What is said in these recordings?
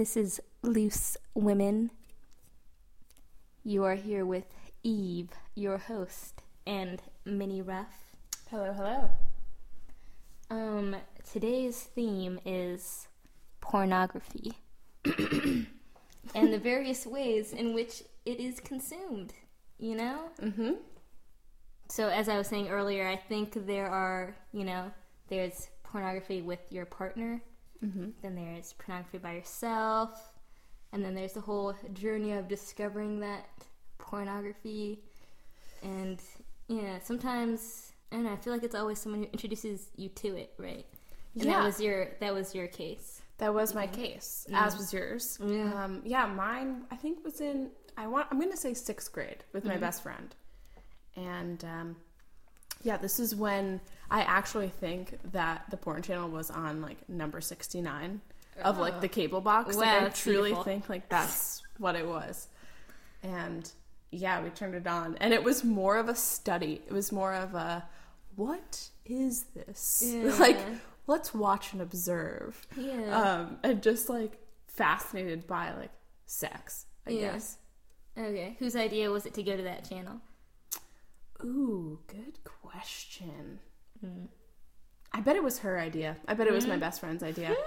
This is Loose Women. You are here with Eve, your host, and Minnie Ruff. Hello, hello. Um, today's theme is pornography and the various ways in which it is consumed, you know? Mm-hmm. So, as I was saying earlier, I think there are, you know, there's pornography with your partner, Mm-hmm. then there's pornography by yourself, and then there's the whole journey of discovering that pornography. And yeah, sometimes I don't know. I feel like it's always someone who introduces you to it, right? And Yeah. that was your that was your case. That was my case, as was yours. Yeah. Um, yeah, mine I think was in I want I'm gonna say sixth grade with my best friend. And um, yeah, this is when I actually think that the porn channel was on like number sixty nine of like the cable box. Wow, like I truly beautiful. think like that's what it was. And yeah, we turned it on and it was more of a study. It was more of a what is this? Yeah. like let's watch and observe Yeah. um, and just like fascinated by like sex, I Yeah. guess. okay. Whose idea was it to go to that channel? Ooh, good question. Hmm. I bet it was her idea. I bet it was my Mm-hmm. best friend's idea.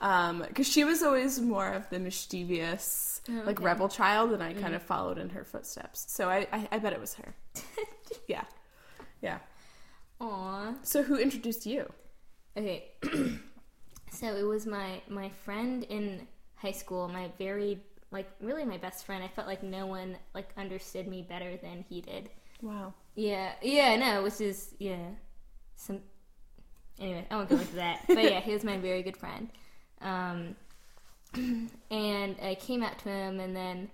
Um, because she was always more of the mischievous, like Oh, Okay. Mm. rebel child, and I kind of followed in her footsteps. So I, I, I bet it was her. yeah, yeah. Aw. So who introduced you? Okay. so it was my my friend in high school, my very like really my best friend. I felt like no one like understood me better than he did. Wow. Yeah, yeah, no, which is yeah, some. Anyway, I won't go into that. but yeah, he was my very good friend, um, and I came out to him, and then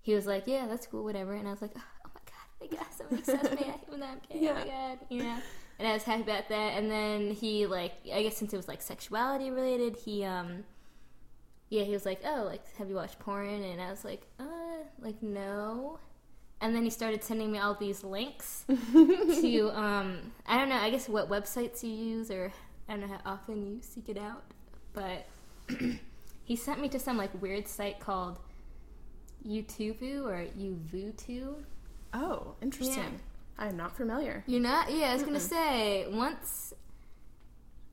he was like, "Yeah, that's cool, whatever," and I was like, "Oh, oh my god, they got somebody accepts me, even though I'm gay. Oh my god, you know." And I was happy about that. And then he like, I guess since it was like sexuality related, he um, yeah, he was like, "Oh, like, have you watched porn?" And I was like, "Uh, like no." And then he started sending me all these links to um, I don't know, I guess what websites you use or I don't know how often you seek it out, but he sent me to some like weird site called YouTubu or Uvutu. Oh, interesting. Yeah. I am not familiar. You're not? Yeah, I was gonna say once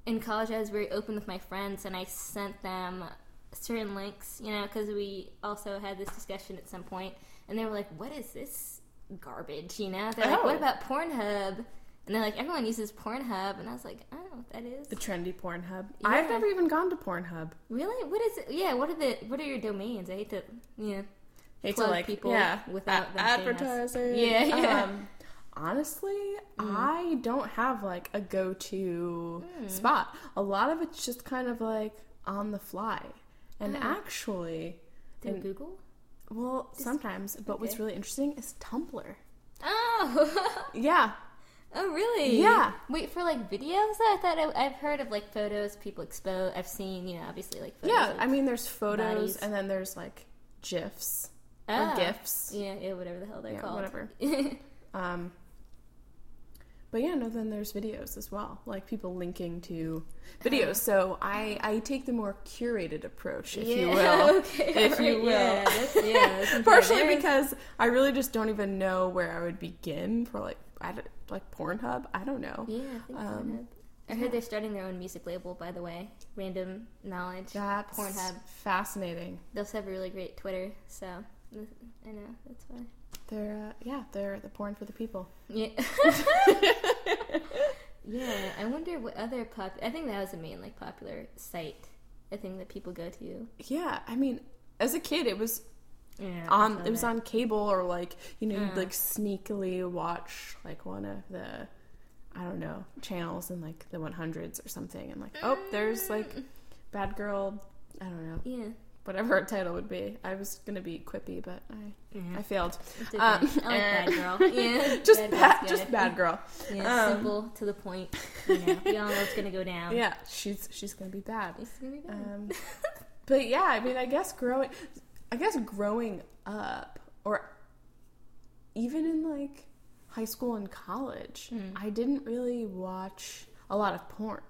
in college I was very open with my friends and I sent them certain links, you know, because we also had this discussion at some point, and they were like, "What is this garbage?" You know, they're like, Oh. "What about Pornhub?" And they're like, "Everyone uses Pornhub," and I was like, "I don't know what that is." The trendy Pornhub. Yeah. I've never even gone to Pornhub. Really? What is it? Yeah. What are the? What are your domains? I hate to. Yeah. hate to like people yeah without us. advertising. Yeah, yeah. Um, honestly, I don't have like a go-to Hmm. spot. A lot of it's just kind of like on the fly. And actually, Through and- Google. Well, sometimes. But what's really interesting is Tumblr. Oh. Yeah, Oh, really? Yeah. Wait for like videos. I thought I, I've heard of like photos people expose. I've seen, you know, obviously like photos. yeah. of- I mean, there's photos, bodies. and then there's like gifs Oh. or gifs. Yeah, yeah, whatever the hell they're Yeah, called. whatever. Um, but yeah, no. Then there's videos as well, like people linking to videos. So I I take the more curated approach, if you will, okay, if you will. Yeah, that's, yeah, that's. Partially because I really just don't even know where I would begin for like I like Pornhub. I don't know. Yeah, I think Um, Pornhub. I heard they're starting their own music label, by the way. Random knowledge. That's Pornhub. fascinating. They also have a really great Twitter, so I know that's why. They're uh, yeah, they're the porn for the people. Yeah. yeah, I wonder what other pop. I think that was the main like popular site. I think that people go to. Yeah, I mean, as a kid, it was Yeah, on it was on cable or like you know you'd Mm. like sneakily watch like one of the I don't know channels in like the 100s or something and like oh there's like bad girl I don't know Yeah. Whatever her title would be I was gonna be quippy but I Yeah. I failed Um. I like bad girl. Yeah. just Bad bad just bad girl Yeah, Um, simple to the point. You know, we all know it's gonna go down. yeah she's she's gonna be bad gonna be bad. Um, but yeah, I mean, I guess growing, I guess growing up, or even in like high school and college, Mm. I didn't really watch a lot of porn.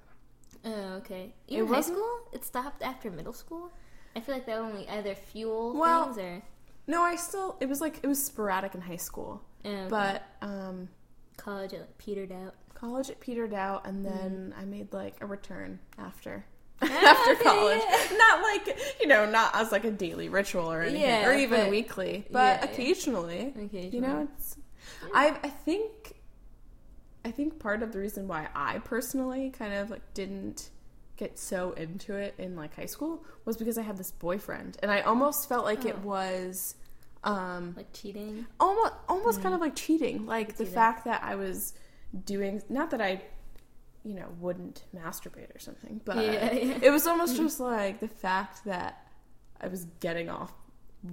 oh, okay. It Even high school? It stopped after middle school? I feel like that only either fuel Well, things or No, I still. It was like it was sporadic in high school, um, but um, college it like petered out. college it petered out, and then I made like a return after. Ah, after okay, college, yeah. not like you know, not as like a daily ritual or anything, Yeah, or even but- weekly, but yeah, yeah. occasionally, you know, it's. I I think, I think part of the reason why I personally kind of like didn't get so into it in like high school was because I had this boyfriend, and I almost felt like it Oh. was, um, like cheating. almost almost kind of like cheating like the that. fact that i was doing not that i you know wouldn't masturbate or something but Yeah, yeah. it was almost just like the fact that i was getting off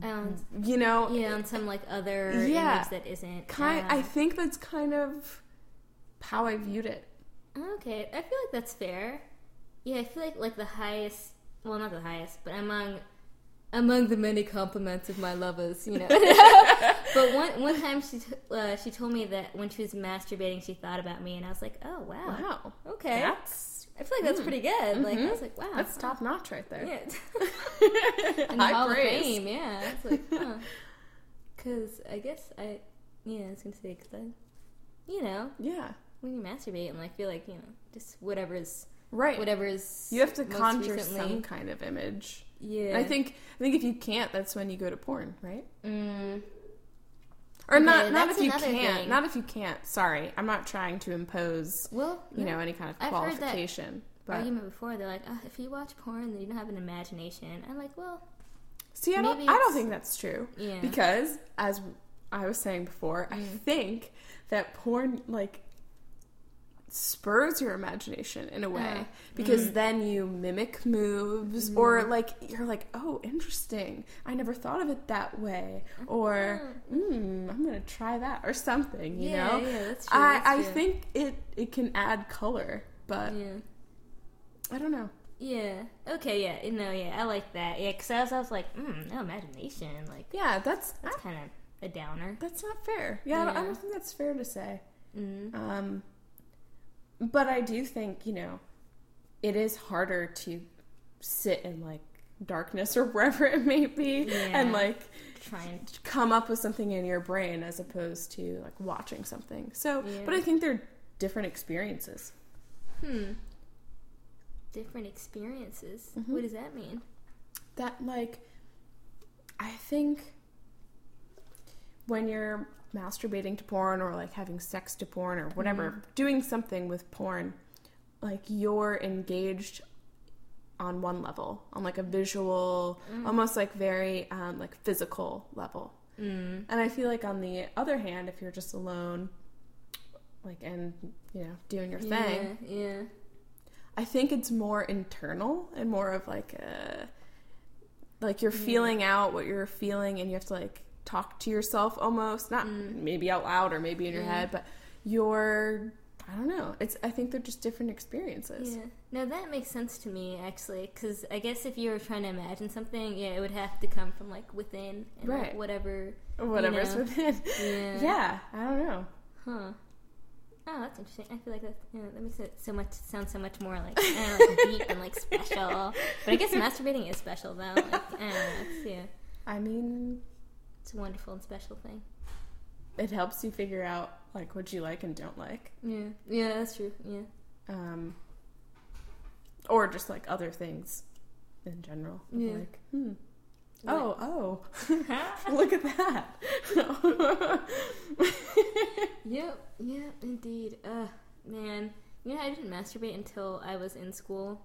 Um, you know yeah, on some like other Yeah. that isn't. kind uh, i think that's kind of how i viewed it Okay, I feel like that's fair. Yeah, I feel like like the highest, well, not the highest, but among among the many compliments of my lovers, you know. but one one time she t- uh, she told me that when she was masturbating, she thought about me, and I was like, oh wow, wow okay. that's I feel like that's pretty good. Like I Mhm. was like, wow, that's top notch right there Yeah, High Hall praise. of Fame. Yeah, it's like, huh. Because I guess I, yeah, I was gonna say because I, you know, yeah when you masturbate and like feel like you know just whatever's right whatever is you have to conjure recently- some kind of image yeah And i think i think if you can't that's when you go to porn right mm, Or Okay, not not if you can't. thing. Not if you can't. Sorry. I'm not trying to impose, well you no. know, any kind of I've qualification. But argument before they're like oh, if you watch porn then you don't have an imagination i'm like well see, I don't I don't think that's true. yeah Because as I was saying before, I Mm. think that porn like spurs your imagination in a way Uh, because mm. then you mimic moves Mm-hmm. or like you're like oh interesting i never thought of it that way or mm, i'm gonna try that or something you yeah know yeah that's true I, that's I true. think it it can add color, but yeah I don't know. yeah okay yeah no yeah i like that yeah because I was, I was like mm, no imagination like Yeah, that's that's kind of a downer that's not fair. Yeah, I, don't, I don't think that's fair to say. mm. Um, but I do think you know it is harder to sit in like darkness or wherever it may be Yeah. and like try and come up with something in your brain as opposed to like watching something. So, Yeah. but I think they're different experiences. hmm different experiences Mm-hmm. what does that mean that like I think when you're masturbating to porn or like having sex to porn or whatever, doing something with porn, like you're engaged on one level, on like a visual, almost like very um, like physical level. mm. And I feel like on the other hand, if you're just alone, like and you know doing your thing, yeah yeah I think it's more internal and more of like a like you're feeling out what you're feeling and you have to like talk to yourself almost not mm. maybe out loud or maybe in your Yeah. head but you're I don't know it's I think they're just different experiences Yeah, no, that makes sense to me actually, because I guess if you were trying to imagine something, yeah, it would have to come from like within, and like, Right. whatever. whatever's know. within Yeah. yeah I don't know Huh. Oh, that's interesting. I feel like that. Yeah, that makes it so much sound so much more like, know, like deep and like special. But I guess masturbating is special though. Like, I know, yeah, I mean it's a wonderful and special thing. it helps you figure out like what you like and don't like Yeah, yeah, that's true. Yeah. um or just like other things in general Yeah. like hmm What? Oh, oh. Look at that. Yep, yep, indeed. Ugh, man. You know, I didn't masturbate until I was in school.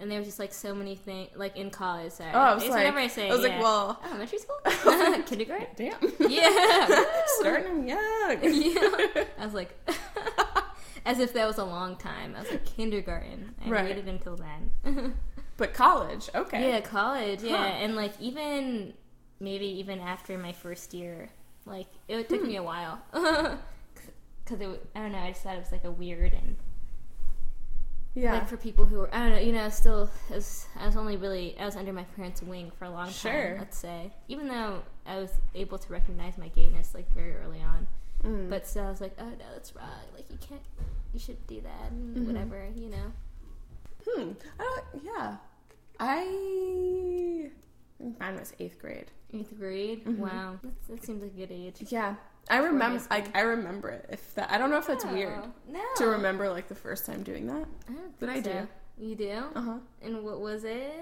And there was just like so many things, like in college. Sorry. Oh, I was It's like, whenever I say, I was yeah. like, well, elementary school, kindergarten. damn. Yeah, Starting young. yeah. I was like, as if that was a long time. I was like kindergarten. I Right. waited until then. But college, okay. Yeah, college. Yeah, Huh. and like even maybe even after my first year, like it took Hmm. me a while because it. I don't know. I just thought it was like a weird and Yeah. like for people who were I don't know. You know, still was, I was only really I was under my parents' wing for a long time. Sure. Let's say, even though I was able to recognize my gayness like very early on, Mm. but still I was like, oh no, that's wrong. Like you can't. You shouldn't do that. And Mhm. Whatever. You know. Hmm. I don't, yeah. I mine was eighth grade. Eighth grade. Mhm. Wow, That's, that seems like a good age. Yeah, I remember. Like I remember it. If that, I don't know if that's weird Oh, No. to remember like the first time doing that. I But I so. You do? Uh huh. And what was it?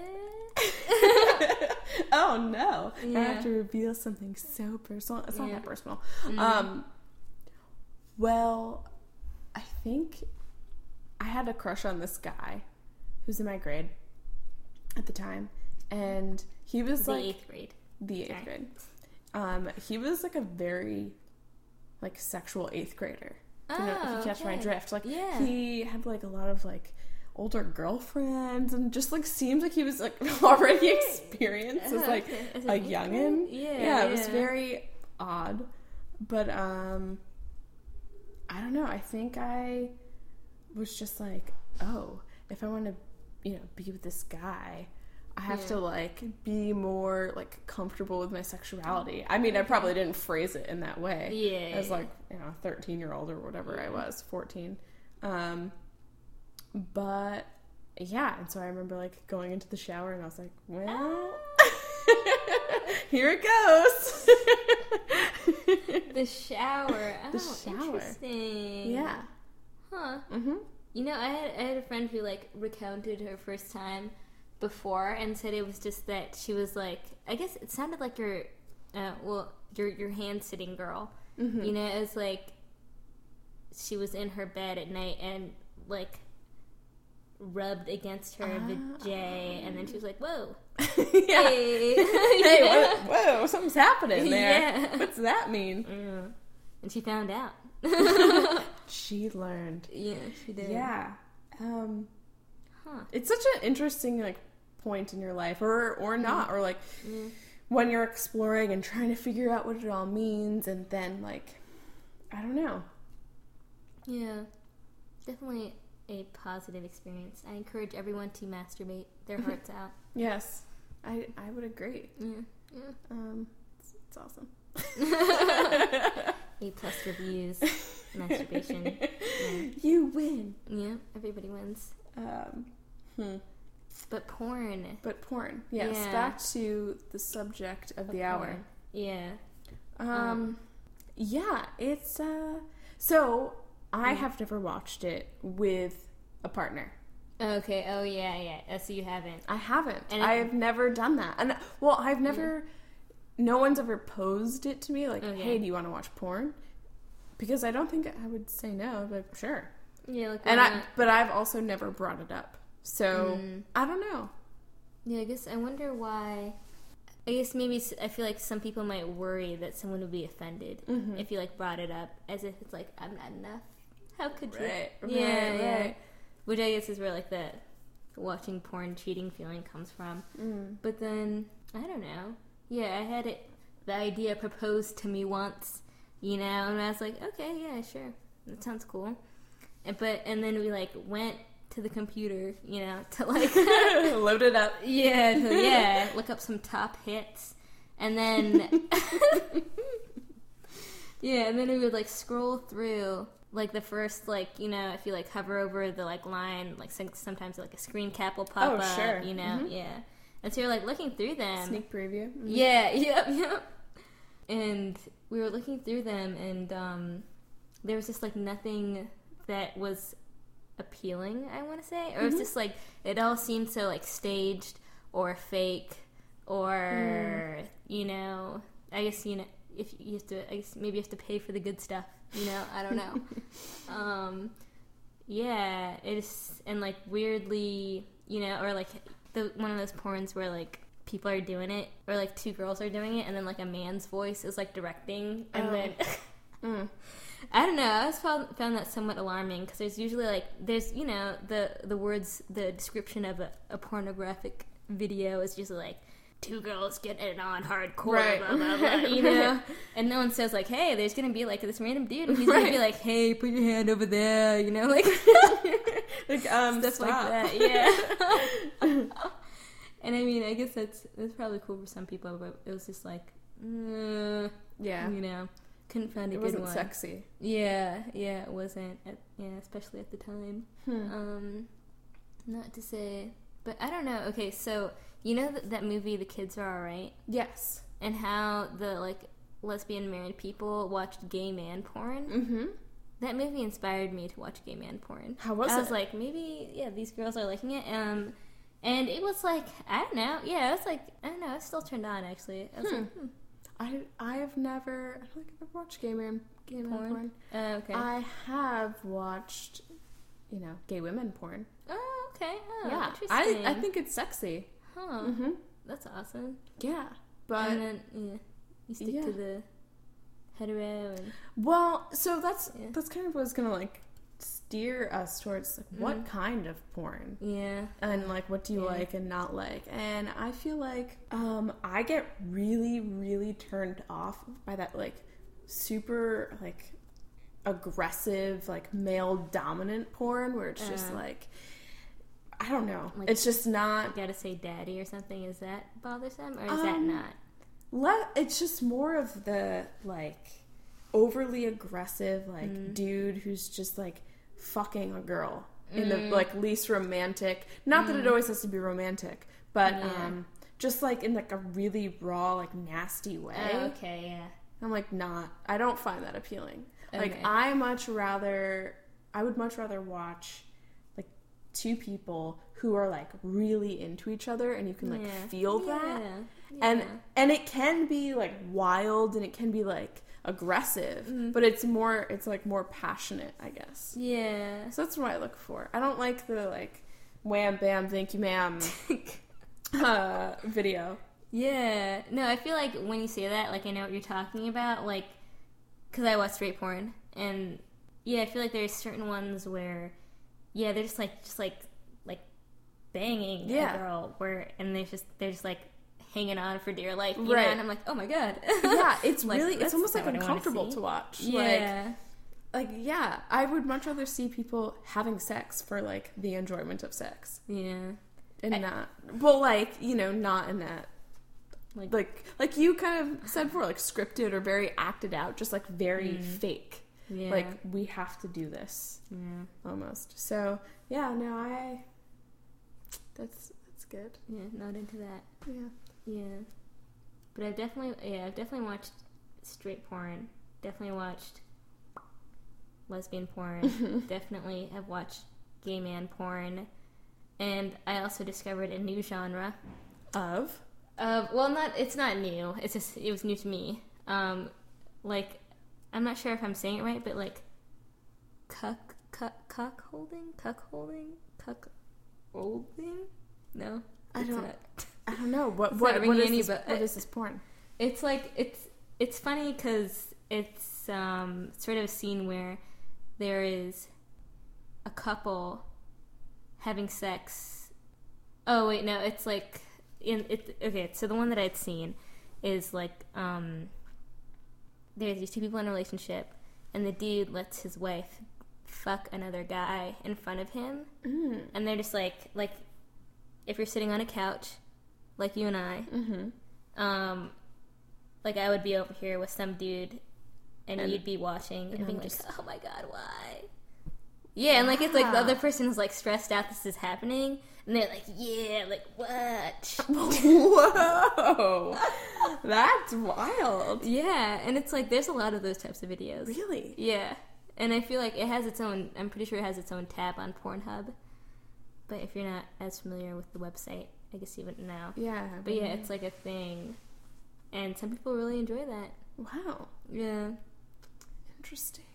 oh no! I have to reveal something so personal. It's not Yeah. that personal. Mhm. Um. Well, I think I had a crush on this guy who's in my grade at the time, and he was the like eighth grade. the eighth Okay. grade. Um, he was like a very like sexual eighth grader. If you, know, if you Oh, catch my drift, like Yeah. he had like a lot of like older girlfriends and just like seems like he was like already experienced as like Okay. As a youngin. Yeah. yeah, it was very odd, but um, I don't know. I think I was just like, oh, if I want to, you know, be with this guy, I have Yeah. to like be more like comfortable with my sexuality. I mean, I probably didn't phrase it in that way Yeah. as like you know, thirteen year old or whatever I was, fourteen. Um, but yeah, and so I remember like going into the shower and I was like, well. Here it goes. the shower. Oh, The shower. Interesting. yeah. Huh. Mm-hmm. You know, I had I had a friend who like recounted her first time before and said it was just that she was like I guess it sounded like your uh, well your your hand sitting girl. Mm-hmm. You know, it was like she was in her bed at night and like rubbed against her Ah. vajay and then she was like, Whoa. yeah. Hey, Hey, whoa, whoa, something's happening there. Yeah. What's that mean? Yeah. And she found out. She learned. yeah, she did. Yeah. Um, Huh. it's such an interesting like point in your life, or or not, or like Yeah. when you're exploring and trying to figure out what it all means, and then like, I don't know. Yeah, definitely a positive experience. I encourage everyone to masturbate their hearts out. Yes, I I would agree. Yeah, yeah. Um, it's, it's awesome. A plus reviews, masturbation. Yeah. You win. yeah, everybody wins. Um, hmm. But porn. But porn. Yes. Yeah. Back to the subject of the hour. Yeah. Um, Um. yeah, it's uh so I Mm. have never watched it with a partner. Okay. Oh yeah, yeah. Oh, so you haven't. I haven't. And I've never done that. And well, I've never no one's ever posed it to me like, Okay. "Hey, do you want to watch porn?" Because I don't think I would say no, but sure. Yeah. Like. And I not? but I've also never brought it up. So, Mm. I don't know. Yeah, I guess I wonder why. I guess maybe I feel like some people might worry that someone would be offended Mhm. if you like brought it up, as if it's like I'm not enough. How could you? Right, yeah, right, yeah. Which I guess is where like the watching porn cheating feeling comes from. Mm. But then I don't know. Yeah, I had it. The idea proposed to me once, you know, and I was like, okay, yeah, sure, that sounds cool. And, but and then we like went to the computer, you know, to like Load it up. yeah, to, yeah, look up some top hits, and then yeah, and then we would like scroll through like the first like you know if you like hover over the like line like sometimes like a screen cap will pop Oh, up, sure. you know, Mhm. yeah, and so you're like looking through them, Sneak preview. Mhm. yeah, yep, yep. And we were looking through them, and um, there was just like nothing that was appealing. I want to say, or it was Mhm. just like it all seemed so like staged or fake, or you know, I guess you know if you have to, I guess maybe you have to pay for the good stuff. You know, I don't know. um, yeah, it's and like weirdly, you know, or like the one of those porns where like people are doing it, or like two girls are doing it, and then like a man's voice is like directing, and Oh. then Mm. I don't know. I always found, found that somewhat alarming because there's usually like there's you know the the words the description of a, a pornographic video is just like two girls getting it on hardcore, Right. blah blah blah, you know, and no one says like, hey, there's gonna be like this random dude, and he's gonna be Right. like, hey, put your hand over there, you know, like like um stuff stop. like that, yeah. and I mean, I guess that's that's probably cool for some people, but it was just like, uh, yeah. you know, couldn't find a It good wasn't one. sexy. Yeah, yeah, it wasn't. At, yeah, especially at the time. Hmm. Um, not to say But I don't know. Okay, so you know that, that movie, The Kids Are Alright, Yes. and how the like lesbian married people watched gay man porn. Mm-hmm. That movie inspired me to watch gay man porn. How was I was it? like, maybe yeah, these girls are liking it. Um, and it was like I don't know. Yeah, it was like I don't know. I was still turned on actually. I was like, hmm, I I have never. I don't think I've ever watched gay man gay man Porn? porn. uh, okay. I have watched, you know, gay women porn. oh, okay. Oh, yeah, interesting. I I think it's sexy. Huh. Mm-hmm. That's awesome. Yeah, but and then yeah, you stick Yeah. to the hetero and well, so that's Yeah. that's kind of what's gonna like steer us towards like what Mhm. kind of porn yeah. and like what do you Yeah. like and not like and i feel like um i get really really turned off by that like super like aggressive like male dominant porn where it's just Uh. like i don't know Like- it's just not gotta say daddy or something. Is that bothersome or is that Um, not? le- it's just more of the like overly aggressive like Mm. dude who's just like fucking a girl in the Mm. like least romantic not that it always has to be romantic but Yeah. um just like in like a really raw like nasty way Oh, okay, yeah. i'm like not i don't find that appealing like i much rather i would much rather watch like two people who are like really into each other and you can like Yeah. feel that Yeah. and and it can be like wild and it can be like aggressive Mhm. but it's more it's like more passionate i guess yeah. so that's what i look for i don't like the like wham bam thank you ma'am uh video Yeah. No, I feel like when you say that, like I know what you're talking about, like because I watch straight porn, and yeah, I feel like there's certain ones where, yeah, they're just like just like banging Yeah. a girl, where and they're just they're just like hanging on for dear life, you Right. know, and I'm like, oh my god, yeah it's Like, really it's almost like what I wanna uncomfortable to watch. Yeah, like like yeah i would much rather see people having sex for like the enjoyment of sex. Yeah, and I- not well like you know not in that like, like like you kind of said before like scripted or very acted out just like very Mm. fake. Yeah, like we have to do this yeah, almost. So yeah no i that's that's good yeah, not into that. yeah Yeah, but I've definitely yeah I've definitely watched straight porn. Definitely watched lesbian porn. definitely have watched gay man porn, and I also discovered a new genre. of Uh, well, not it's not new. It's just it was new to me. Um, like I'm not sure if I'm saying it right, but like cuck cuck cuck holding cuck holding cuck holding. No, I don't- not. i don't know what It's what, what is any this, bell- what is this porn It's like it's it's funny because it's um, sort of a scene where there is a couple having sex. Oh wait, no, it's like in it. Okay, so the one that I'd seen is like um, there's these two people in a relationship, and the dude lets his wife fuck another guy in front of him, mm. and they're just like like if you're sitting on a couch, like you and I, mm-hmm um, like I would be over here with some dude, and, And- you'd be watching and, being like, just- "Oh my god, why?" Yeah, and like it's like the other person is like stressed out this is happening, and they're like, "Yeah, like what?" whoa that's wild yeah, and it's like there's a lot of those types of videos. really Yeah, and I feel like it has its own. I'm pretty sure it has its own tab on Pornhub, but if you're not as familiar with the website, I guess even wouldn't yeah But yeah, it's like a thing, and some people really enjoy that. wow Yeah. interesting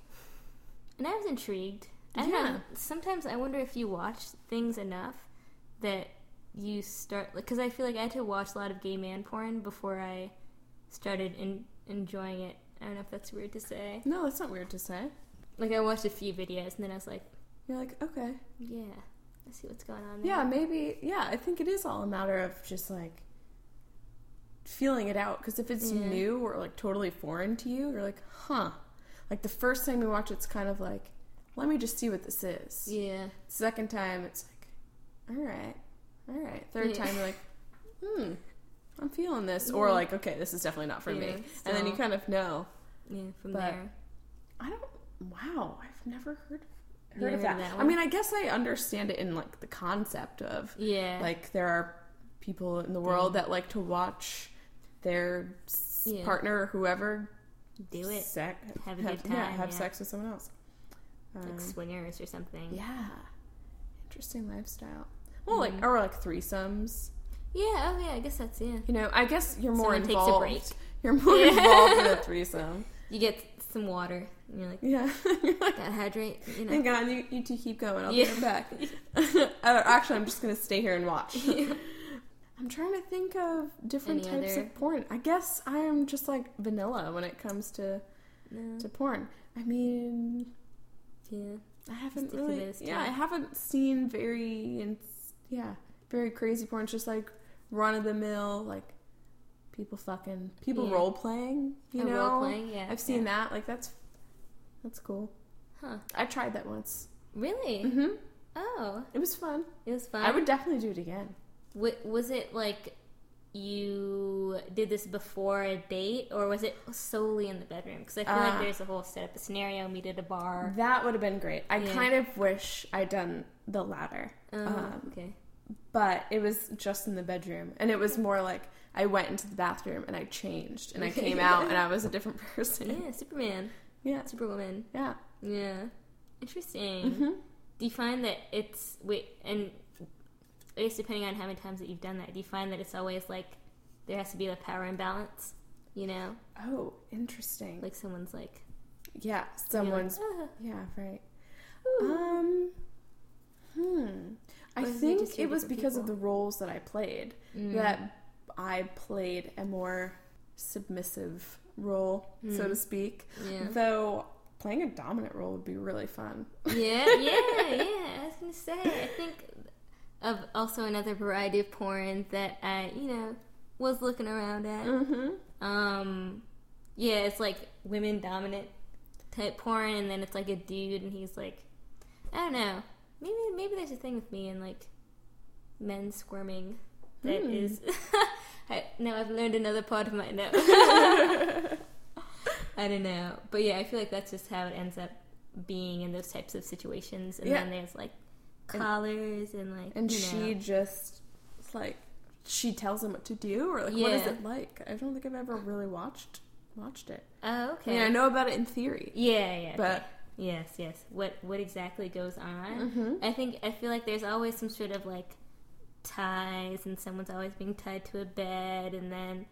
And I was intrigued. I Yeah. know. Sometimes I wonder if you watch things enough that you start because I feel like I had to watch a lot of gay man porn before I started in, enjoying it. I don't know if that's weird to say. no that's not weird to say Like I watched a few videos and then I was like, you're like okay yeah, let's see what's going on. There. Yeah, maybe. Yeah, I think it is all a matter of just like feeling it out. Because if it's Yeah. new or like totally foreign to you, you're like, huh. Like the first time you watch, it's kind of like, let me just see what this is. Yeah. Second time, it's like, all right, all right. Third Yeah. time, you're like, hmm, I'm feeling this. Or like, okay, this is definitely not for Yeah, me. And then you kind of know. Yeah. From But- there. I don't. Wow, I've never heard of heard of that. that I mean, I guess I understand it in like the concept of Yeah. like there are people in the world that like to watch their Yeah. partner or whoever do it. sec- Have a good time, yeah, have yeah. sex with someone else. Um, Like swingers or something. yeah, interesting lifestyle. Well, like Mm-hmm. or like threesomes. Yeah, oh yeah, I guess that's yeah. You know, I guess you're more Someone involved. You're more involved in a threesome. You get some water and you're like, Yeah, you're like, gotta hydrate, you know. hang on, you, you two keep going. I'll Yeah. be back. Actually, I'm just gonna stay here and watch. I'm trying to think of different Any types other- of porn. I guess I am just like vanilla when it comes to No. to porn. I mean, Yeah. I haven't really, yeah. I haven't seen very, ins- yeah, very crazy porn. It's just like run of the mill, like people fucking, people Yeah. role playing. You Oh, know, role-playing, yeah, I've seen yeah. that. Like that's that's cool. Huh. I tried that once. Really? hmm Oh, It was fun. it was fun. I would definitely do it again. W- was it like you did this before a date, or was it solely in the bedroom? Because I feel Ah. like there's a whole setup, a scenario, meet at a bar. That would have been great. I Yeah. kind of wish I'd done the latter. Oh, Um, okay. but it was just in the bedroom and it was more like i went into the bathroom and i changed and i came out and i was a different person Yeah, Superman, yeah Superwoman. yeah Yeah, interesting. hmm Do you find that it's wait and I guess depending on how many times that you've done that, do you find that it's always like there has to be a power imbalance? You know, oh interesting like someone's like yeah you're like, someone's "Ah." yeah right Ooh. um hmm i think it was because of the roles that i played Mm. that i played a more submissive role so Mm. to speak yeah. though playing a dominant role would be really fun yeah, yeah, yeah. I was gonna say, I think of also another variety of porn that I, you know, was looking around at. mm-hmm Um, yeah, it's like women dominant type porn, and then it's like a dude, and he's like, I don't know, maybe maybe there's a thing with me and like men squirming that Hmm. is. I, now I've learned another part of my no. I don't know, but yeah, I feel like that's just how it ends up being in those types of situations, and Yeah. then there's like collars and like And she know. just it's like she tells him what to do, or like what is it like? I don't think I've ever really watched watched it. Oh, I okay. mean, I know about it in theory, Yeah, yeah. but okay. yes, yes. What what exactly goes on? Mhm. I think I feel like there's always some sort of like ties, and someone's always being tied to a bed, and then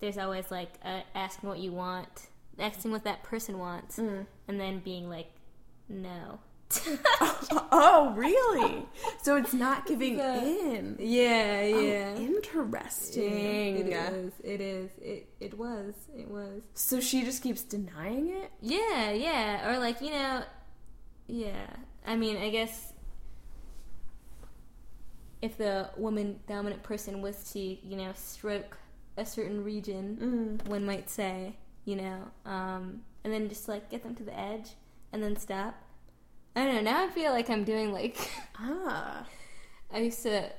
there's always like uh, asking what you want, asking what that person wants, Mm. and then being like, no. oh, really? So it's not giving Yeah. in. Yeah, Oh, interesting. It is. It is. It it was. It was. So she just keeps denying it. Yeah, yeah. Or like, you know, yeah. I mean, I guess if the woman dominant person was to, you know, stroke a certain region, Mm. one might say, you know, um, and then just like get them to the edge and then stop. I don't know. Now I feel like I'm doing like Ah. I used to.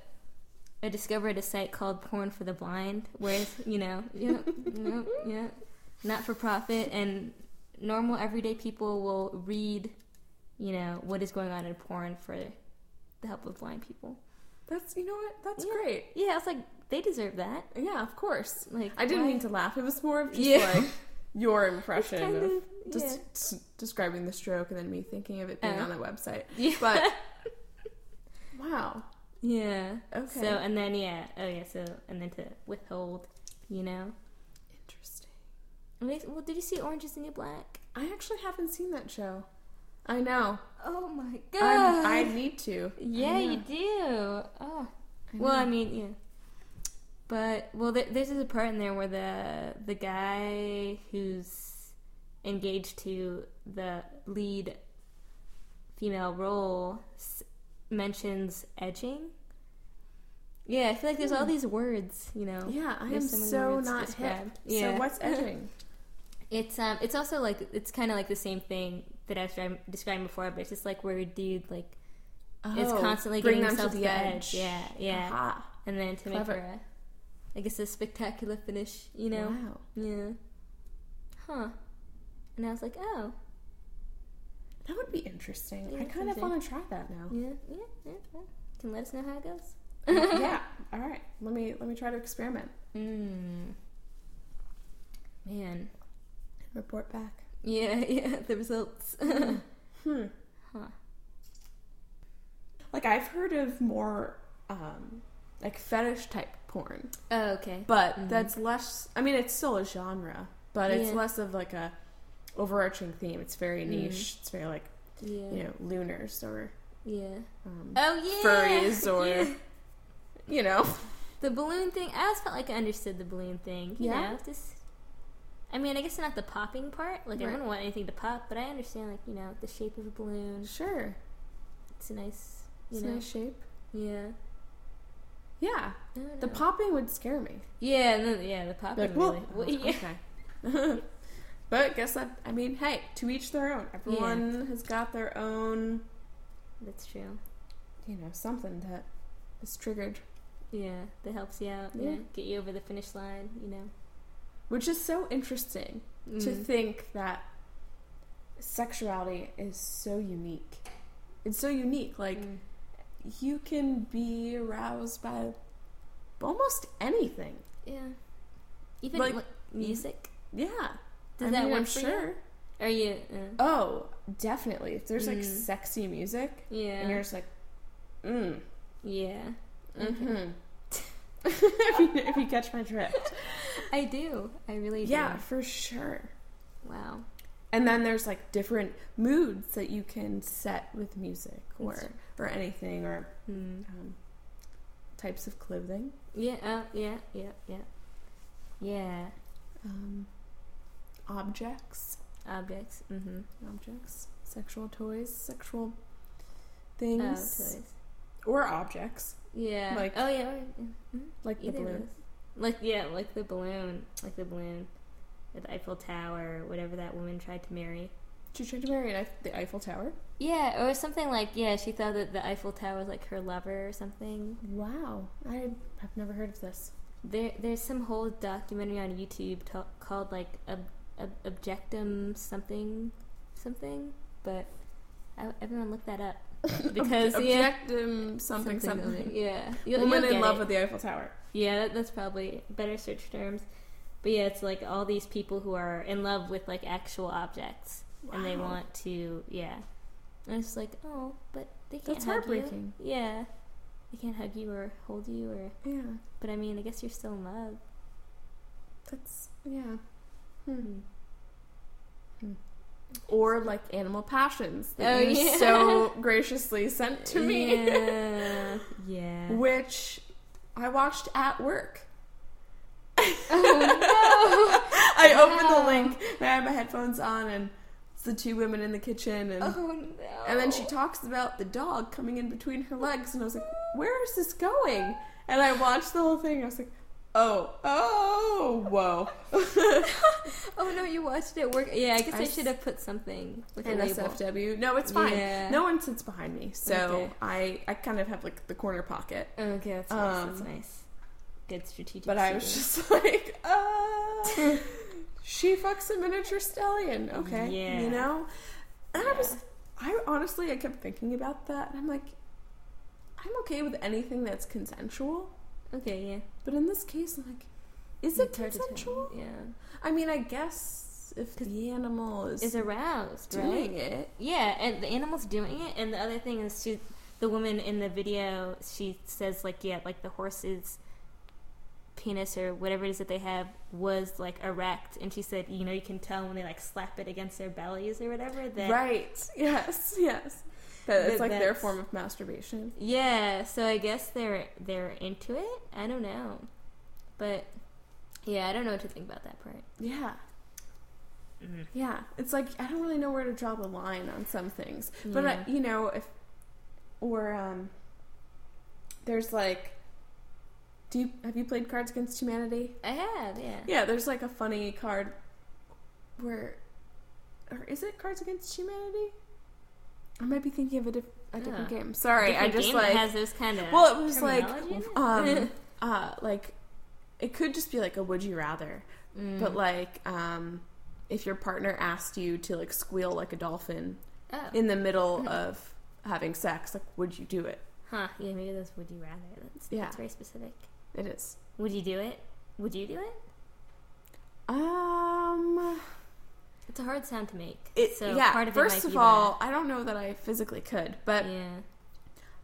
I discovered a site called Porn for the Blind, where it's, you know, yeah, yeah, yeah, not for profit, and normal everyday people will read, you know, what is going on in porn for the help of blind people. That's you know what? That's Yeah. great. Yeah, I was like, they deserve that. Yeah, of course. Like, I didn't why- mean to laugh. It was more of just Yeah. like your impression kind of of, just yeah. s- describing the stroke and then me thinking of it being Oh. on the website. Yeah. But wow. yeah. Okay. So and then yeah, oh yeah. So and then to withhold, you know. Interesting. Well, did you see Orange Is the New Black? I actually haven't seen that show. I know. Oh my god! I'm, I need to. Yeah, you do. Oh, I well, I mean, yeah. But well, there, there's a part in there where the the guy who's engaged to the lead female role s- mentions edging. Yeah, I feel like there's all Hmm. these words, you know. Yeah, I am There's so many so words to not hip. describe. So Yeah. what's edging? It's um, it's also like it's kind of like the same thing that I was describing- before, but it's just like where a dude like is Oh, constantly bring getting them to himself the the edge. edge. Yeah, yeah. Aha. and then to Clever. make her a, I guess a spectacular finish, you know? Wow. Yeah. Huh. And I was like, oh, That would be interesting. interesting. Yeah, I kind of want to try that now. Yeah, yeah, yeah, yeah. Can let us know how it goes. yeah. All right. Let me let me try to experiment. Mm. Man. Report back. Yeah, yeah, the results. Hmm. Huh. Like I've heard of more um like fetish type porn, oh, okay. but Mhm. that's less. I mean, it's still a genre, but it's less of like a overarching theme. It's very Mm. niche. It's very like Yeah. you know looners or Yeah. um, Oh, yeah. furries or Yeah. you know. The balloon thing, I always felt like I understood the balloon thing. You Yeah? know, just. I mean, I guess not the popping part. Like, I Right. wouldn't want anything to pop, but I understand, like, you know, the shape of a balloon. Sure, It's a nice, you it's know. nice shape. Yeah. Yeah, the popping would scare me. Yeah, and yeah, the popping Like, really. well, yeah. okay. but guess that I mean, hey, to each their own. Everyone has got their own, That's true. you know, something that is triggered, Yeah, that helps you out. Yeah. Yeah. Get you over the finish line, you know. Which is so interesting to Mm. think that sexuality is so unique. It's so unique. Like Mm. you can be aroused by almost anything. Yeah. Even Like- like, music. Yeah. Does I that mean, work I'm for sure. you? Are you? Uh, Oh, definitely. If there's like Mm. sexy music yeah. and you're just like, mm, yeah. mm-hmm. if, you, if you catch my drift. I do. I really do. Yeah, for sure. Wow. And then there's like different moods that you can set with music or or anything or Hmm. um, types of clothing. Yeah. Oh, yeah. Yeah. Yeah. Yeah. Um, objects, Objects. Mm-hmm. objects, sexual toys, sexual Oh, things, toys. or objects Yeah. Like- oh yeah. yeah. Mhm. like the Either of balloon. Like yeah, like the balloon, like the balloon, at the Eiffel Tower, whatever that woman tried to marry. She tried to marry Eif- the Eiffel Tower. Yeah, or something like yeah, she thought that the Eiffel Tower was like her lover or something. Wow, I have never heard of this. There, there's some whole documentary on YouTube ta- called like ob- ob- Objectum something, something. But I, everyone look that up because yeah, Objectum something something. Yeah, you'll, Woman in love it. with the Eiffel Tower. Yeah, that's probably better search terms. But yeah, it's like all these people who are in love with like actual objects, and they want to yeah. And it's like oh, but they can't That's hug heartbreaking. you. Yeah, they can't hug you or hold you or. Yeah, But I mean, I guess you're still in love. that's yeah. Hmm. Hmm. Or like Animal Passions that Oh, you yeah. so graciously sent to me, Yeah. yeah. which I watched at work. Oh I opened the link and I had my headphones on, and it's the two women in the kitchen, and! Oh no! and then she talks about the dog coming in between her legs, and I was like, "Where is this going?" And I watched the whole thing. I was like, "Oh, oh, whoa!" Oh no! You watched it work. Yeah, I guess I should have put something with a And. SFW. No, it's fine. Yeah. No one sits behind me, so Okay. I I kind of have like the corner pocket. Okay, that's nice. that's Um, nice. Good strategic. But I was just like, uh, she fucks a miniature stallion. Okay, Yeah. you know. And I was, I honestly, I kept thinking about that, and I'm like, I'm okay with anything that's consensual, okay. Yeah. but in this case, I'm like, is it consensual? Yeah. I mean, I guess if the animal is, Is aroused, doing right? it, Yeah, and the animal's doing it, and the other thing is she, the woman in the video, she says like, yeah, like the horse's penis or whatever it is that they have was like erect, and she said, you know, you can tell when they like slap it against their bellies or whatever. That right? Yes, yes. That it's like their form of masturbation. Yeah, so I guess they're they're into it. I don't know, but yeah, I don't know what to think about that part. Yeah. Yeah, it's like I don't really know where to draw the line on some things, but I, you know, if or um, there's like, do you have you played Cards Against Humanity? I have, yeah. Yeah, there's like a funny card where, or is it Cards Against Humanity? I might be thinking of a, diff- a different game. Sorry, Different I just game like has those kind of well, it was like terminology in it? um, uh, like it could just be like a would you rather, Mm. but like um, if your partner asked you to like squeal like a dolphin Oh. in the middle of having sex. Like, would you do it? Huh. Yeah, maybe that's would you rather. That's, Yeah. that's very specific. It is. Would you do it? Would you do it? Um. It's a hard sound to make. It, so yeah. part of first of all, I don't know that I physically could, but yeah.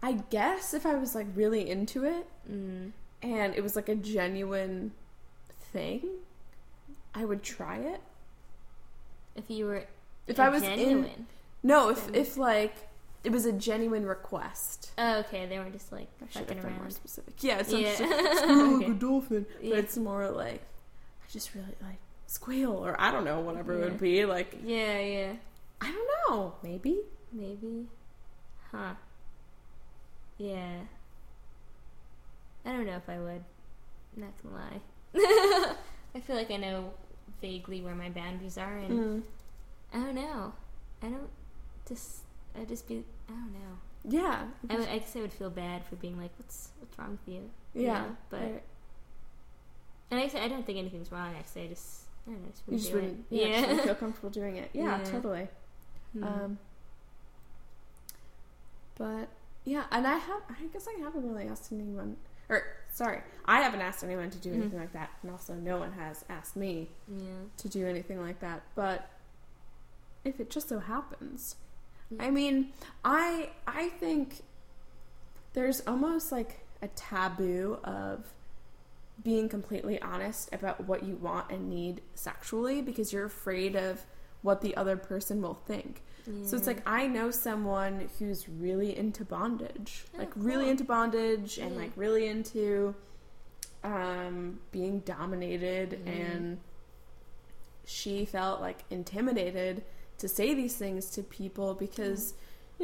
I guess if I was like really into it Mm. and it was like a genuine thing, I would try it. If you were If I was in no, if then- if like it was a genuine request. Oh, okay. They weren't just like I fucking been more specific. Yeah, it's not Yeah. just like, squeal like a dolphin, but Yeah. it's more like I just really like squeal or I don't know whatever it would be like. Yeah, yeah. I don't know, maybe. Maybe. Huh. Yeah. I don't know if I would. Not gonna lie. I feel like I know vaguely where my boundaries are, and Mm. I don't know. I don't just. I just be. I don't know. Yeah. I, would, I guess I would feel bad for being like, "What's what's wrong with you?" you yeah. know, but and I, say I don't think anything's wrong. Actually, I just. I don't know. Just you just wouldn't it. yeah, just wouldn't feel comfortable doing it. Yeah, Yeah. totally. Hmm. Um, but yeah, and I have. I guess I haven't really asked anyone. Or sorry, I haven't asked anyone to do Mhm. anything like that, and also no one has asked me yeah. to do anything like that. But if it just so happens, Yeah. I mean, I I think there's almost like a taboo of being completely honest about what you want and need sexually because you're afraid of what the other person will think. So it's like I know someone who's really into bondage, Oh, like really into bondage and like really into um, being dominated, Mhm. and she felt like intimidated to say these things to people because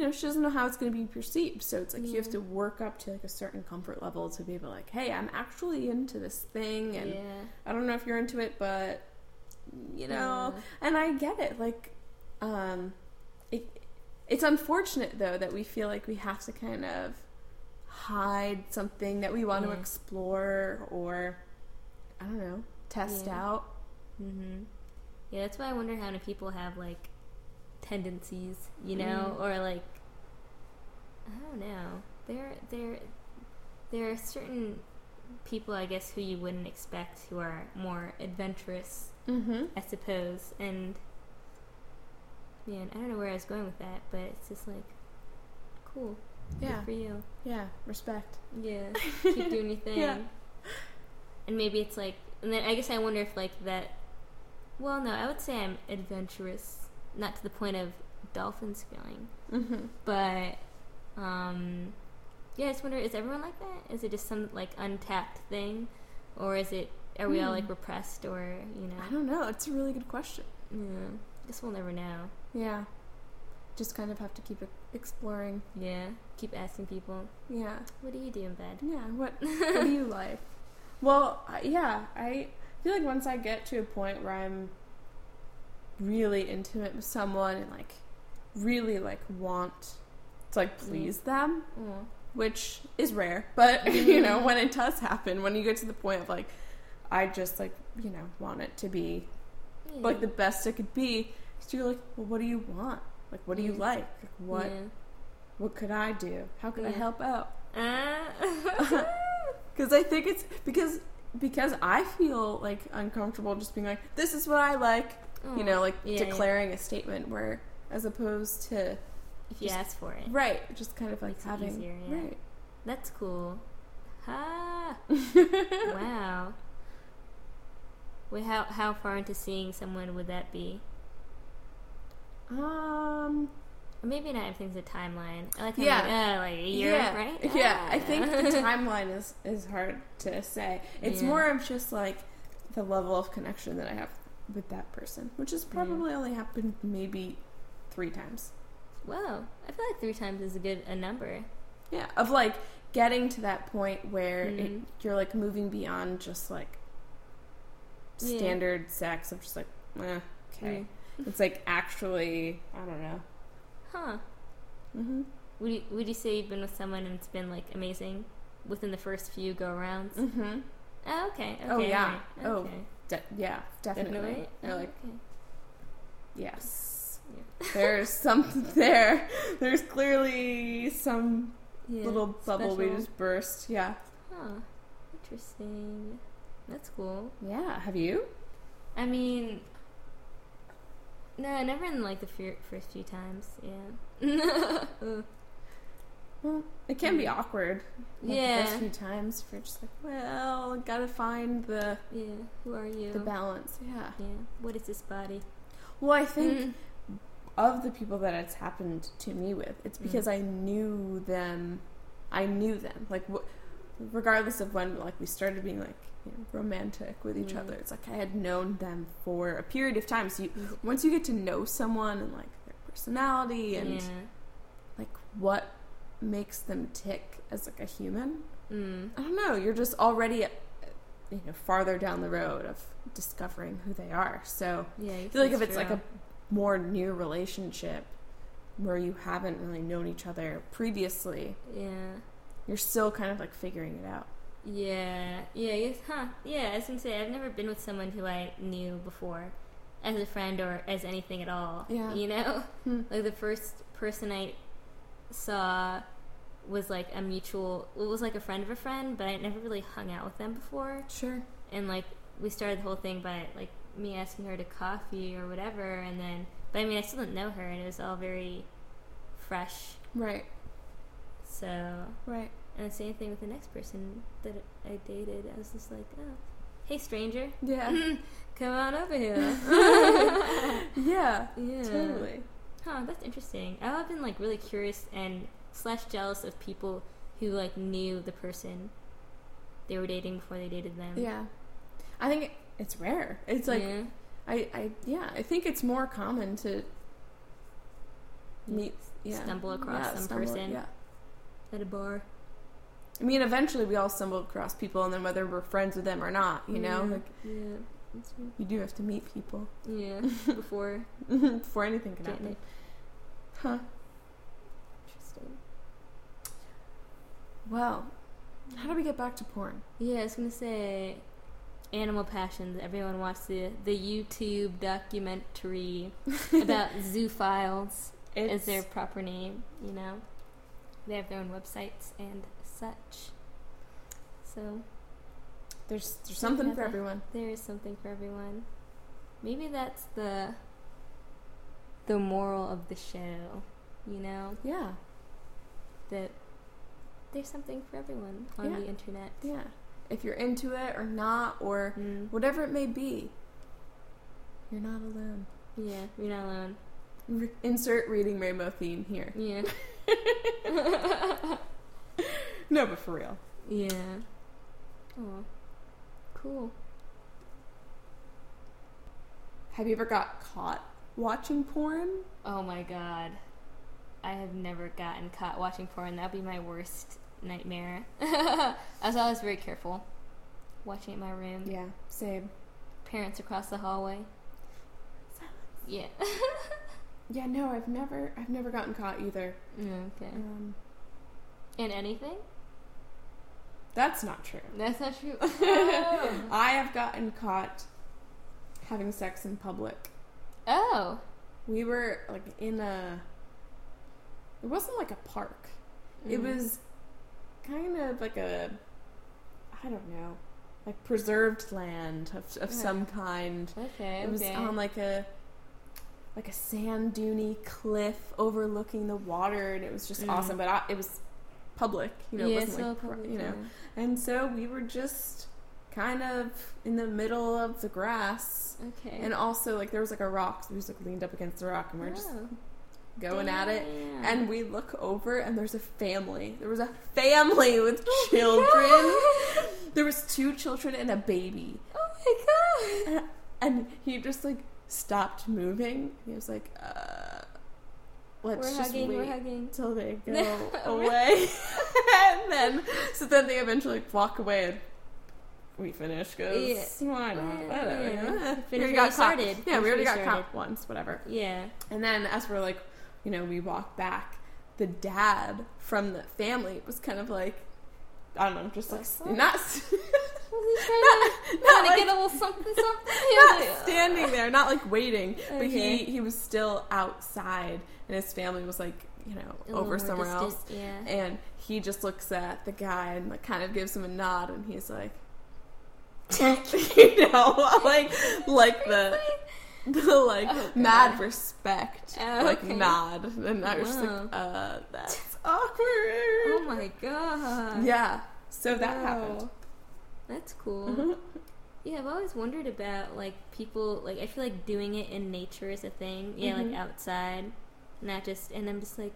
you know she doesn't know how it's going to be perceived. So it's like you have to work up to like a certain comfort level to be able to like, hey, I'm actually into this thing, and yeah. I don't know if you're into it, but you know, Yeah. and I get it. Like, um, it, it's unfortunate though that we feel like we have to kind of hide something that we want to explore or I don't know, test Yeah. out. hmm Yeah, that's why I wonder how many people have like tendencies, you know, Mm. or like I don't know. There, there, there are certain people, I guess, who you wouldn't expect who are more adventurous, Mm-hmm. I suppose. And man, I don't know where I was going with that, but it's just like cool. Yeah, Good for you. yeah, respect. Yeah, keep doing your thing. Yeah. And maybe it's like, and then I guess I wonder if like that. Well, no, I would say I'm adventurous, not to the point of dolphin squealing, Mm-hmm. but um, yeah, I just wonder: is everyone like that? Is it just some like untapped thing, or is it? Are we all Hmm. like repressed, or you know? I don't know. It's a really good question. Yeah, I guess we'll never know. Yeah, just kind of have to keep exploring. Yeah, keep asking people, Yeah. what do you do in bed? Yeah, what what do you like? Well, yeah, I feel like once I get to a point where I'm really intimate with someone and like really like want to like mm. please them, Oh, which is rare, but you know, mm. when it does happen, when you get to the point of like I just like, you know, want it to be like the best it could be, so you're like, well, what do you want? Like, what do you like? like what what could I do? How could I help out? Ah. Because I think it's because because I feel like uncomfortable just being like, this is what I like, you know, like Oh, Yeah, yeah. declaring a statement where as opposed to if you just- ask for it. right, just kind of like Makes having easier, yeah. right. That's cool. Ha! wow. Wait, how how far into seeing someone would that be? Um. Maybe not everything's a timeline. I like Yeah. like, uh, like a year, yeah, right? Yeah, I Ah. think the timeline is is hard to say. It's Yeah. more of just like the level of connection that I have with that person, which has probably only happened maybe three times. Wow, I feel like three times is a good a number. Yeah, of like getting to that point where it, Mhm. you're like moving beyond just like Yeah. standard sex of just like, eh, okay. It's like actually, I don't know. Huh? hmm Would you would you say you've been with someone and it's been like amazing within the first few go rounds? hmm Oh, okay. okay Oh, yeah. Oh, Okay. De- yeah, definitely. Definitely. Oh, like, okay. yes. Yeah. There's something there. There's clearly some Yeah. little bubble we just burst. Yeah. Huh. Interesting. That's cool. Yeah. Have you? I mean, no, never in like the fir- first few times. Yeah. Well, it can be awkward. Like, Yeah. The first few times, if you're just like, well, gotta find the yeah. Who are you? the balance. Yeah. yeah. What is this body? Well, I think Mm. of the people that it's happened to me with, it's Mm. because I knew them. I knew them. Like, wh- regardless of when, like, we started being like you know, romantic with each Mm. other, it's like I had known them for a period of time. So you, Mm. once you get to know someone and like their personality and yeah. like what makes them tick as like a human, Mm. I don't know. You're just already, uh, you know, farther down the road of discovering who they are. So Yeah. I feel like if it's like a more near relationship where you haven't really known each other previously, yeah. you're still kind of like figuring it out. Yeah, yeah, yes, huh? Yeah, I was gonna say I've never been with someone who I knew before, as a friend or as anything at all. Yeah. you know, Hmm. like the first person I saw was like a mutual. It was like a friend of a friend, but I never really hung out with them before. Sure. And like we started the whole thing by like me asking her to coffee or whatever, and then but I mean I still didn't know her, and it was all very fresh. Right. So Right. and the same thing with the next person that I dated. I was just like, oh, hey, stranger, Yeah. come on over here. yeah. yeah. Totally. Huh, that's interesting. I've been like really curious and slash jealous of people who like knew the person they were dating before they dated them. Yeah. I think it's rare. It's like yeah. I, I yeah, I think it's more common to meet yeah. Stumble across yeah, some stumble- person. Yeah. at a bar. I mean, eventually we all stumble across people, and then whether we're friends with them or not, you know, Yeah. like yeah. You do have to meet people Yeah, before before anything can happen. it. Huh. Interesting. Well, how do we get back to porn? Yeah, I was gonna say Animal Passions. Everyone watched the the YouTube documentary about Zoo zoophiles is their proper name, you know. They have their own websites and such. So there's there's something for everyone. there is something for everyone. Maybe that's the the moral of the show, you know, Yeah, that there's something for everyone on Yeah. the internet. yeah. If you're into it or not, or Mm. whatever it may be, you're not alone. Yeah, you're not alone. Re- insert reading rainbow theme here. Yeah. No, but for real. Yeah. Oh, cool. Have you ever got caught watching porn? Oh my god. I have never gotten caught watching porn. That'd be my worst nightmare. I was always very careful watching in my room. Yeah, same. Parents across the hallway. Yeah. Yeah, no, I've never, I've never gotten caught either. okay. Um, In anything? That's not true. That's not true. I have gotten caught having sex in public. oh. We were like in a. It wasn't like a park. It Mm. was kind of like a. I don't know, like preserved land of of some kind. Okay. It was okay. on like a like a sand duney cliff overlooking the water, and it was just Mm. awesome. But I, it was public, you know, yeah, it wasn't like public, you know. yeah. And so we were just kind of in the middle of the grass, Okay. and also like there was like a rock, so we just like leaned up against the rock, and we are just Oh, going at it. And we look over, and there's a family. There was a family with Oh children. there was two children and a baby. Oh my god. And, and he just like stopped moving. He was like, uh, let's We're just hugging, wait we're hugging. till they go away. and then, so then they eventually walk away and we finish because why not? Yeah, Whatever. yeah. We already got you caught. started. Yeah, we already you got caught once, whatever. Yeah. And then as we're like, you know, we walk back, the dad from the family was kind of like, I don't know, just like not Was he trying Not- to, not trying to like- get a little something something? He was not like, standing there, not like waiting, but he he was still outside, and his family was like you know a over somewhere distant, else, Yeah. and he just looks at the guy and like kind of gives him a nod, and he's like, you know, like like the the like Oh, mad respect Oh, like okay. nod, and I was just like, uh, that's awkward. Oh my god. Yeah, so that Wow. happened. That's cool. Mhm. Yeah, I've always wondered about like people like I feel like doing it in nature is a thing. Yeah, Mhm. like outside, not just. And I'm just like,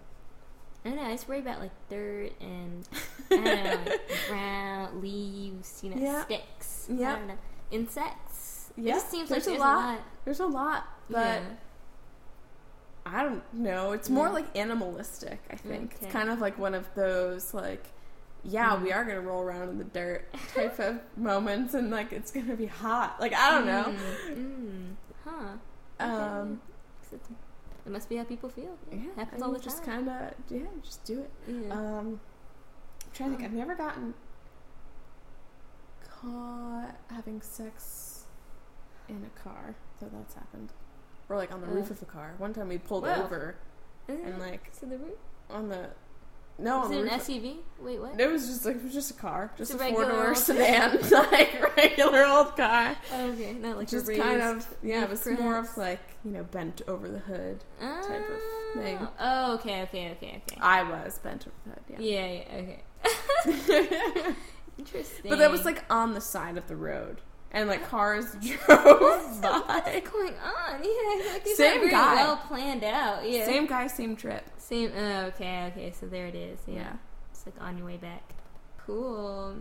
I don't know. I just worry about like dirt and I don't know, like ground leaves, you know, Yeah. sticks. Yeah. I don't know, insects. It Yeah, just seems there's like a there's lot. There's a lot, but yeah. I don't know. It's more Yeah. like animalistic, I think. Okay. It's kind of like one of those like yeah, Mm. we are gonna roll around in the dirt type of moments and like it's gonna be hot. Like I don't know. Mm, mm, huh. Okay. Um It must be how people feel. yeah, happens I all mean, the just time. kinda yeah, just do it. Yeah. Um I'm trying to think I've never gotten caught having sex in a car, so that's happened. Or like on the roof Uh. of a car. One time we pulled Wow. over and like so the roof. on the no Is on it an SUV? Wait, what? It was just like it was just a car, just It's a a four door sedan, like regular old car. Oh, okay, not like just a kind of yeah, it was more of like you know bent over the hood. type of oh. thing. Oh. Oh, okay, okay, okay, okay. I was bent over the hood, yeah. yeah, yeah, okay. Interesting. but that was like on the side of the road, and like cars drove by. What's going on? Yeah, like these Same are very guy. well planned out. Yeah, Same guy, same trip. Same. Oh, okay, okay. So there it is. Yeah. Yeah. It's like on your way back. Cool.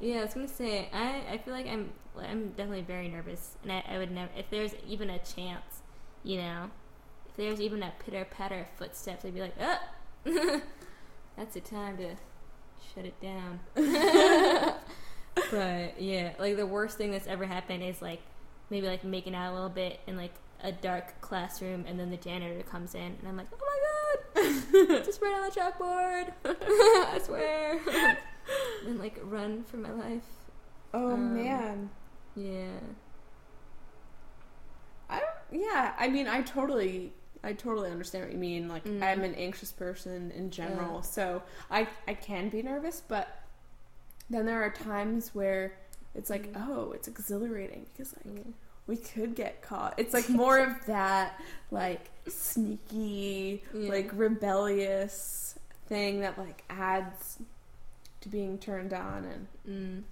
Yeah, I was gonna say I, I feel like I'm I'm definitely very nervous, and I, I would never if there's even a chance, you know, if there's even a pitter patter of footsteps, I'd be like, oh, that's the time to shut it down. but yeah, like the worst thing that's ever happened is like maybe like making out a little bit in like a dark classroom, and then the janitor comes in, and I'm like, oh my god, just right on the chalkboard. I swear. and like run for my life. Oh Um, man, Yeah. I don't. Yeah, I mean, I totally, I totally understand what you mean. Like, Mm. I'm an anxious person in general, Yeah. so I I can be nervous, but then there are times where it's like, Mm. oh, it's exhilarating because like yeah. we could get caught. It's like more of that like sneaky, Yeah. like rebellious thing that like adds to being turned on, and Mm.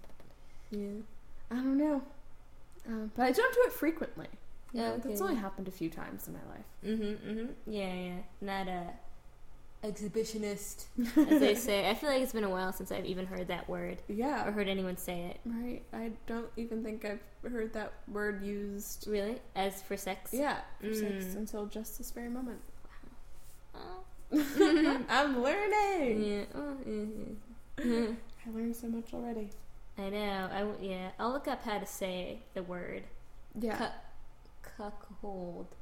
Yeah. I don't know. Um, but I don't do it frequently. Yeah, Yeah, that's only happened a few times in my life. Mm-hmm. Mm-hmm. Yeah, yeah. Not a exhibitionist, as they say. I feel like it's been a while since I've even heard that word Yeah. or heard anyone say it. right. I don't even think I've heard that word used. Really? As for sex? Yeah, for sex Mm. until just this very moment. Oh. I'm learning. Yeah. Oh, yeah, yeah. I learned so much already. I know. I w- yeah. I'll look up how to say the word. Yeah, Cuck, cuckold.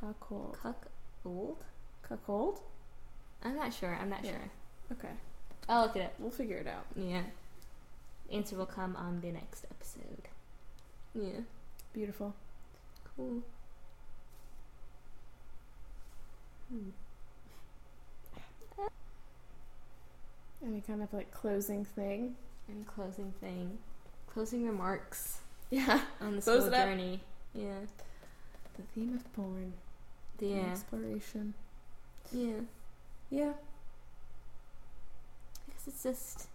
cuckold. Cuckold? Cuckold. I'm not sure. I'm not Yeah. sure. Okay, I'll look at it up. we'll figure it out. Yeah. Answer will come on the next episode. Yeah. Beautiful. Cool. Hmm. Any kind of like closing thing? Any closing thing? Closing remarks Yeah. on the Close it up. journey. Yeah. The theme of porn. and Yeah. Exploration. Yeah. Yeah. I guess it's just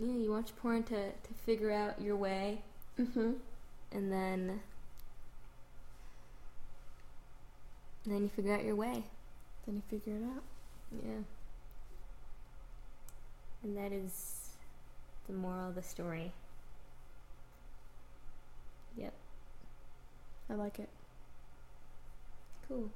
yeah, you watch porn to, to figure out your way Mm-hmm. and then and then you figure out your way. Then you figure it out. Yeah. And that is the moral of the story. Yep. I like it. Cool.